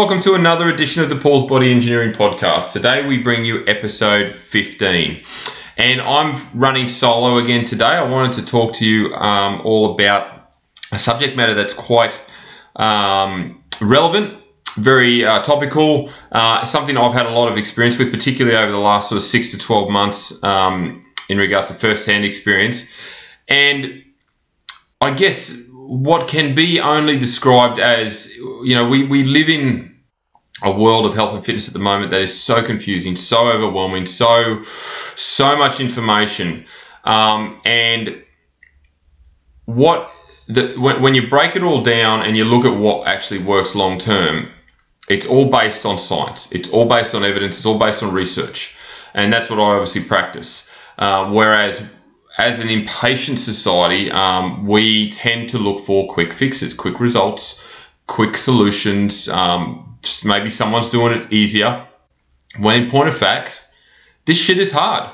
Welcome to another edition of the Paul's Body Engineering Podcast. Today we bring you episode 15. And I'm running solo again today. I wanted to talk to you um, all about a subject matter that's quite um, relevant, very uh, topical, uh, something I've had a lot of experience with, particularly over the last sort of six to 12 months um, in regards to first hand experience. And I guess what can be only described as, you know, we, we live in a world of health and fitness at the moment that is so confusing, so overwhelming, so so much information, um, and what the when, when you break it all down and you look at what actually works long term, it's all based on science. It's all based on evidence. It's all based on research, and that's what I obviously practice. Uh, whereas as an impatient society, um, we tend to look for quick fixes, quick results, quick solutions. Um, maybe someone's doing it easier. When in point of fact, this shit is hard.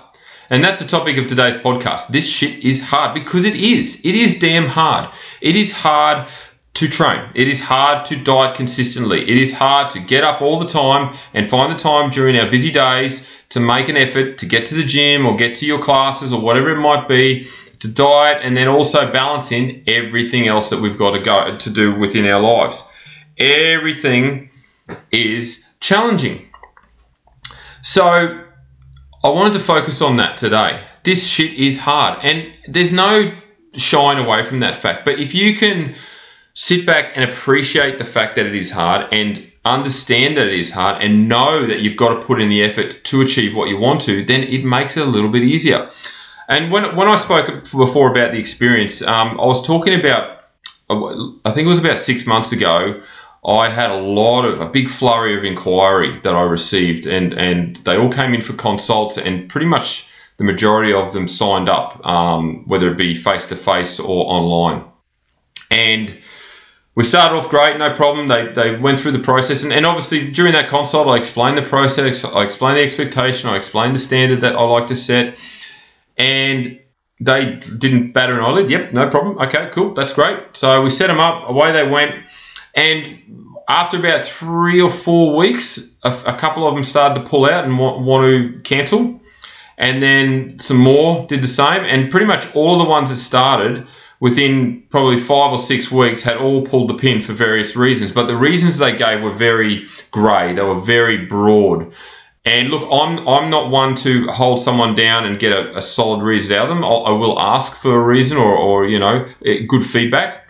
And that's the topic of today's podcast. This shit is hard because it is. It is damn hard. It is hard to train. It is hard to diet consistently. It is hard to get up all the time and find the time during our busy days to make an effort to get to the gym or get to your classes or whatever it might be to diet and then also balance in everything else that we've got to go to do within our lives. Everything is challenging. So I wanted to focus on that today. This shit is hard and there's no shying away from that fact. But if you can sit back and appreciate the fact that it is hard and understand that it is hard and know that you've got to put in the effort to achieve what you want to, then it makes it a little bit easier. And when, when I spoke before about the experience, um, I was talking about, I think it was about six months ago, I had a lot of, a big flurry of inquiry that I received, and, and they all came in for consults, and pretty much the majority of them signed up, um, whether it be face to face or online. And we started off great, no problem. They, they went through the process, and, and obviously during that consult, I explained the process, I explained the expectation, I explained the standard that I like to set, and they didn't batter an eyelid. Yep, no problem. Okay, cool, that's great. So we set them up, away they went, and after about three or four weeks, a, a couple of them started to pull out and want, want to cancel, and then some more did the same, and pretty much all the ones that started within probably five or six weeks had all pulled the pin for various reasons. But the reasons they gave were very grey, they were very broad. And look, I'm I'm not one to hold someone down and get a, a solid reason out of them. I'll, I will ask for a reason or, or you know eh, good feedback.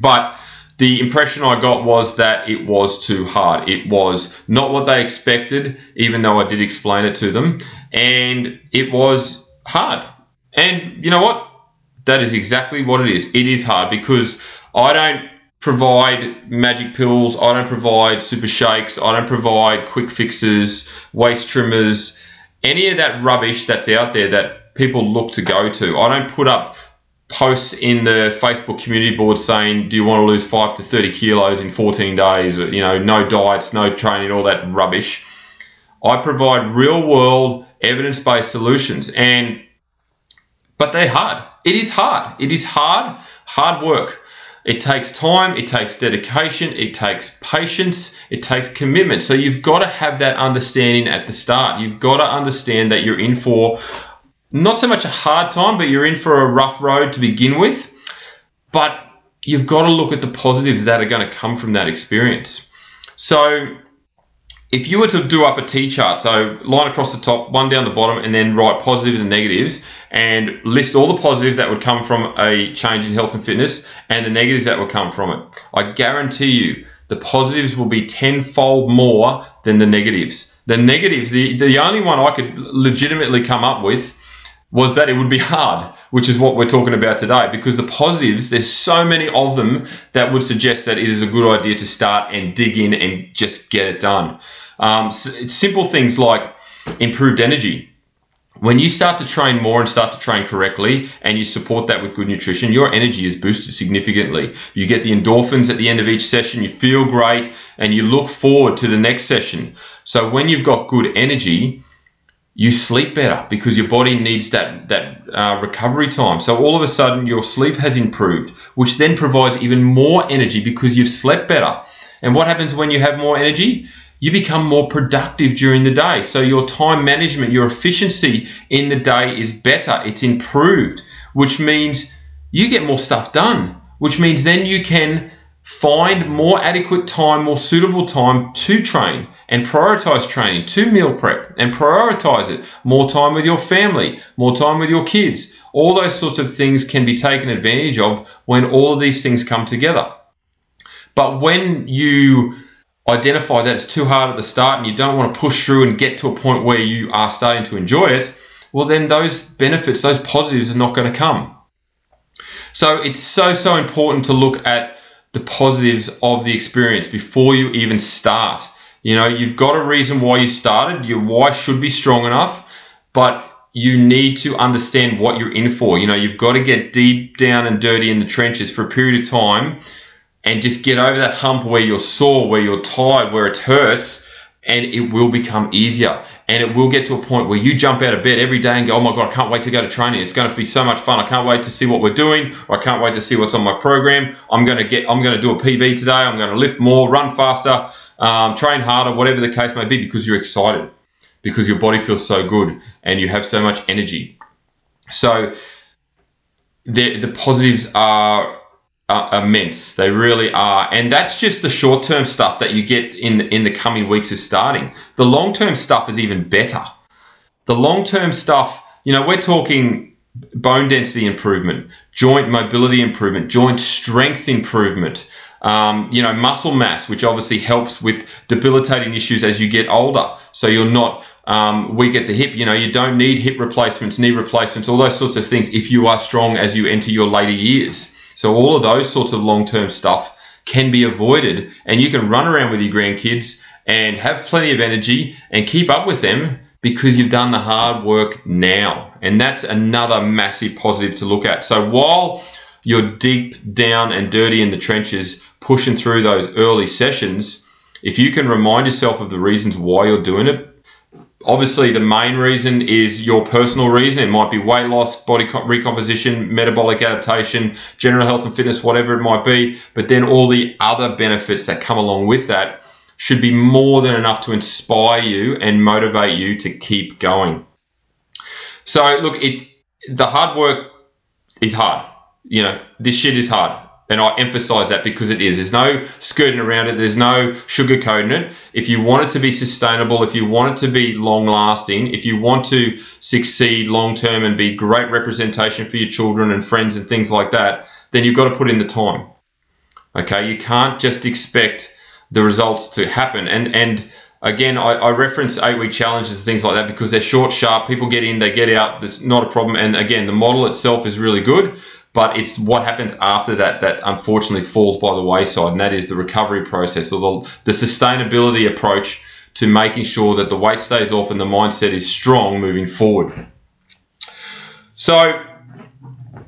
But the impression I got was that it was too hard. It was not what they expected, even though I did explain it to them, and it was hard. And you know what? That is exactly what it is. It is hard because I don't provide magic pills, I don't provide super shakes, I don't provide quick fixes, waist trimmers, any of that rubbish that's out there that people look to go to. I don't put up posts in the Facebook community board saying, "Do you want to lose five to thirty kilos in 14 days?" Uh, you know, no diets, no training, all that rubbish. I provide real world evidence based solutions, and but they're hard. It is hard. It is hard, hard work. It takes time, it takes dedication, it takes patience, it takes commitment. So you've got to have that understanding at the start. You've got to understand that you're in for not so much a hard time, but you're in for a rough road to begin with. But you've got to look at the positives that are going to come from that experience. So if you were to do up a T chart, so line across the top, one down the bottom, and then write positives and negatives, and list all the positives that would come from a change in health and fitness and the negatives that would come from it, I guarantee you the positives will be tenfold more than the negatives. The negatives, the, the only one I could legitimately come up with was that it would be hard, which is what we're talking about today. Because the positives, there's so many of them that would suggest that it is a good idea to start and dig in and just get it done. Um, simple things like improved energy. When you start to train more and start to train correctly and you support that with good nutrition, your energy is boosted significantly. You get the endorphins at the end of each session, you feel great, and you look forward to the next session. So when you've got good energy, you sleep better because your body needs that that uh, recovery time. So all of a sudden, your sleep has improved, which then provides even more energy because you've slept better. And what happens when you have more energy? You become more productive during the day. So your time management, your efficiency in the day is better, it's improved, which means you get more stuff done, which means then you can find more adequate time, more suitable time to train and prioritize training, to meal prep and prioritize it. More time with your family, more time with your kids. All those sorts of things can be taken advantage of when all of these things come together. But when you identify that it's too hard at the start and you don't want to push through and get to a point where you are starting to enjoy it, well, then those benefits, those positives are not going to come. So it's so, so important to look at the positives of the experience before you even start. You know, you've got a reason why you started, your why should be strong enough, but you need to understand what you're in for. You know, you've got to get deep down and dirty in the trenches for a period of time and just get over that hump where you're sore, where you're tired, where it hurts, and it will become easier. And it will get to a point where you jump out of bed every day and go, Oh my God, I can't wait to go to training. It's going to be so much fun. I can't wait to see what we're doing, I can't wait to see what's on my program. I'm going to get, I'm going to do a PB today. I'm going to lift more, run faster, um, train harder, whatever the case may be, because you're excited, because your body feels so good and you have so much energy. So the, the positives are uh, immense. They really are, and that's just the short-term stuff that you get in the, in the coming weeks of starting. The long-term stuff is even better. The long-term stuff, you know, we're talking bone density improvement, joint mobility improvement, joint strength improvement. Um, you know, muscle mass, which obviously helps with debilitating issues as you get older. So you're not um, weak at the hip. You know, you don't need hip replacements, knee replacements, all those sorts of things if you are strong as you enter your later years. So all of those sorts of long-term stuff can be avoided, and you can run around with your grandkids and have plenty of energy and keep up with them because you've done the hard work now. And that's another massive positive to look at. So while you're deep down and dirty in the trenches, pushing through those early sessions, if you can remind yourself of the reasons why you're doing it, Obviously, the main reason is your personal reason. It might be weight loss, body recomposition, metabolic adaptation, general health and fitness, whatever it might be. But then all the other benefits that come along with that should be more than enough to inspire you and motivate you to keep going. So, look, it the hard work is hard. You know, this shit is hard. And I emphasize that because it is. There's no skirting around it. There's no sugarcoating it. If you want it to be sustainable, if you want it to be long lasting, if you want to succeed long term and be great representation for your children and friends and things like that, then you've got to put in the time. Okay, you can't just expect the results to happen. And and again, I, I reference eight week challenges and things like that because they're short, sharp. People get in, they get out. There's not a problem. And again, the model itself is really good but it's what happens after that that unfortunately falls by the wayside, and that is the recovery process or the, the sustainability approach to making sure that the weight stays off and the mindset is strong moving forward. So,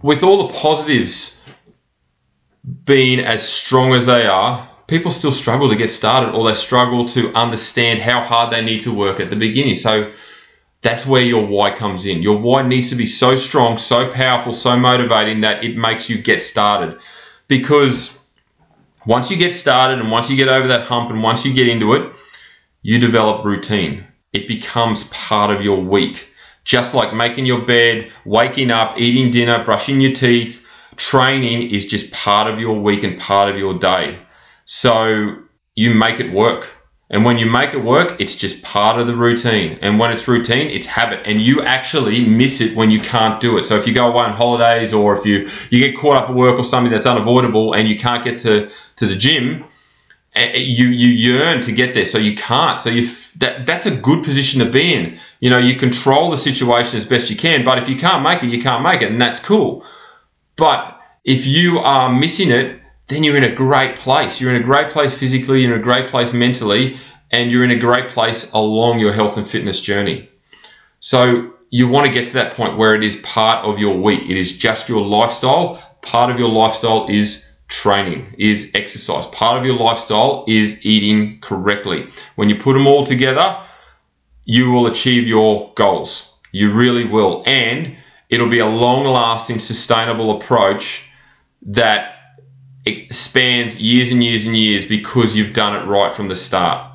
with all the positives being as strong as they are, people still struggle to get started or they struggle to understand how hard they need to work at the beginning. So, that's where your why comes in. Your why needs to be so strong, so powerful, so motivating that it makes you get started. Because once you get started and once you get over that hump and once you get into it, you develop routine. It becomes part of your week. Just like making your bed, waking up, eating dinner, brushing your teeth, training is just part of your week and part of your day. So you make it work. And when you make it work, it's just part of the routine. And when it's routine, it's habit. And you actually miss it when you can't do it. So if you go away on holidays or if you, you get caught up at work or something that's unavoidable and you can't get to, to the gym, eh, eh, you you yearn to get there, so you can't. So you that that's a good position to be in. You know, you control the situation as best you can, but if you can't make it, you can't make it, and that's cool. But if you are missing it, then you're in a great place. You're in a great place physically, you're in a great place mentally, and you're in a great place along your health and fitness journey. So you want to get to that point where it is part of your week. It is just your lifestyle. Part of your lifestyle is training, is exercise. Part of your lifestyle is eating correctly. When you put them all together, you will achieve your goals. You really will. And it'll be a long lasting, sustainable approach that it spans years and years and years because you've done it right from the start.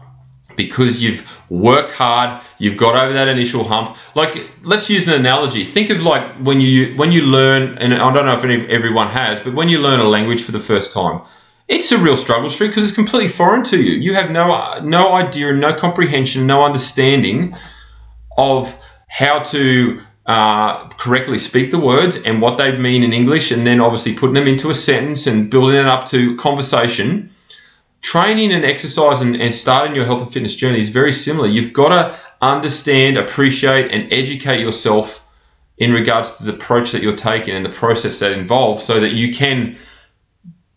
Because you've worked hard, you've got over that initial hump. Like, let's use an analogy. Think of like when you when you learn, and I don't know if any, everyone has, but when you learn a language for the first time, it's a real struggle street because it's completely foreign to you. You have no no idea, no comprehension, no understanding of how to uh, correctly speak the words and what they mean in English, and then obviously putting them into a sentence and building it up to conversation. Training and exercise and, and starting your health and fitness journey is very similar. You've got to understand, appreciate, and educate yourself in regards to the approach that you're taking and the process that involves so that you can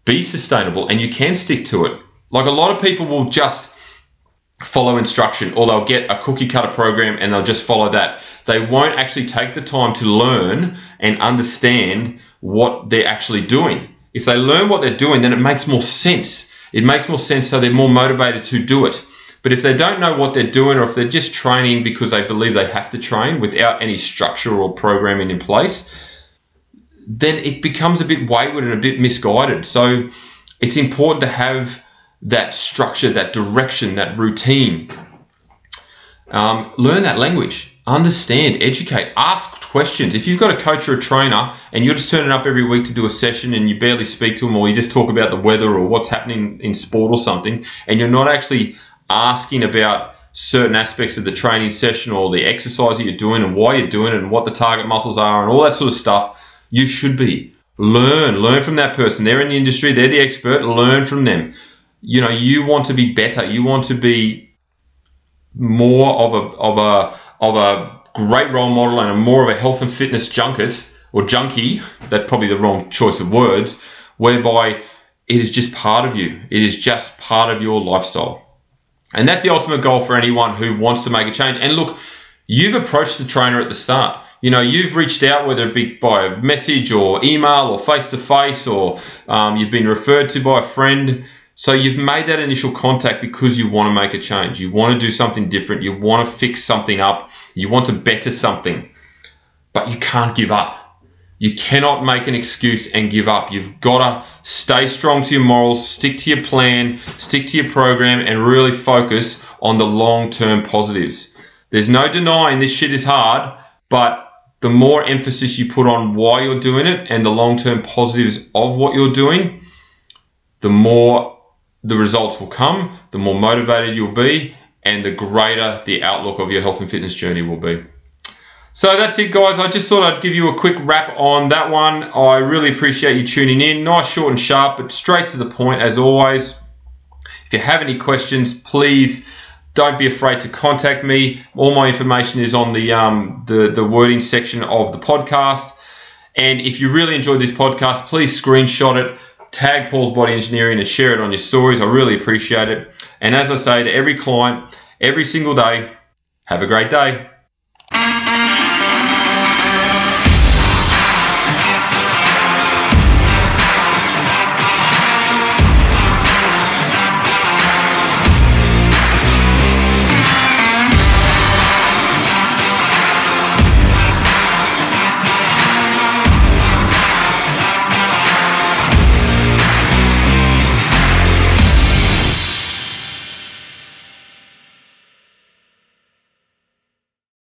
be sustainable and you can stick to it. Like a lot of people will just follow instruction or they'll get a cookie cutter program and they'll just follow that. They won't actually take the time to learn and understand what they're actually doing. If they learn what they're doing, then it makes more sense. It makes more sense so they're more motivated to do it. But if they don't know what they're doing or if they're just training because they believe they have to train without any structure or programming in place, then it becomes a bit wayward and a bit misguided. So it's important to have that structure, that direction, that routine. Um, learn that language, understand, educate, ask questions. If you've got a coach or a trainer and you're just turning up every week to do a session and you barely speak to them or you just talk about the weather or what's happening in sport or something, and you're not actually asking about certain aspects of the training session or the exercise that you're doing and why you're doing it and what the target muscles are and all that sort of stuff, you should be. Learn, learn from that person. They're in the industry, they're the expert, learn from them. You know, you want to be better. You want to be more of a of a of a great role model and a more of a health and fitness junket or junkie, that's probably the wrong choice of words, whereby it is just part of you. It is just part of your lifestyle. And that's the ultimate goal for anyone who wants to make a change. And look, you've approached the trainer at the start you know, you've reached out, whether it be by a message or email or face to face, or um, you've been referred to by a friend. So you've made that initial contact because you want to make a change. You want to do something different. You want to fix something up. You want to better something. But you can't give up. You cannot make an excuse and give up. You've got to stay strong to your morals, stick to your plan, stick to your program, and really focus on the long term positives. There's no denying this shit is hard, but the more emphasis you put on why you're doing it and the long term positives of what you're doing, the more the results will come, the more motivated you'll be, and the greater the outlook of your health and fitness journey will be. So that's it, guys. I just thought I'd give you a quick wrap on that one. I really appreciate you tuning in. Nice, short, and sharp, but straight to the point as always. If you have any questions, please don't be afraid to contact me. All my information is on the um, the, the wording section of the podcast. And if you really enjoyed this podcast, please screenshot it, tag Paul's Body Engineering, and share it on your stories. I really appreciate it. And as I say to every client, every single day, have a great day.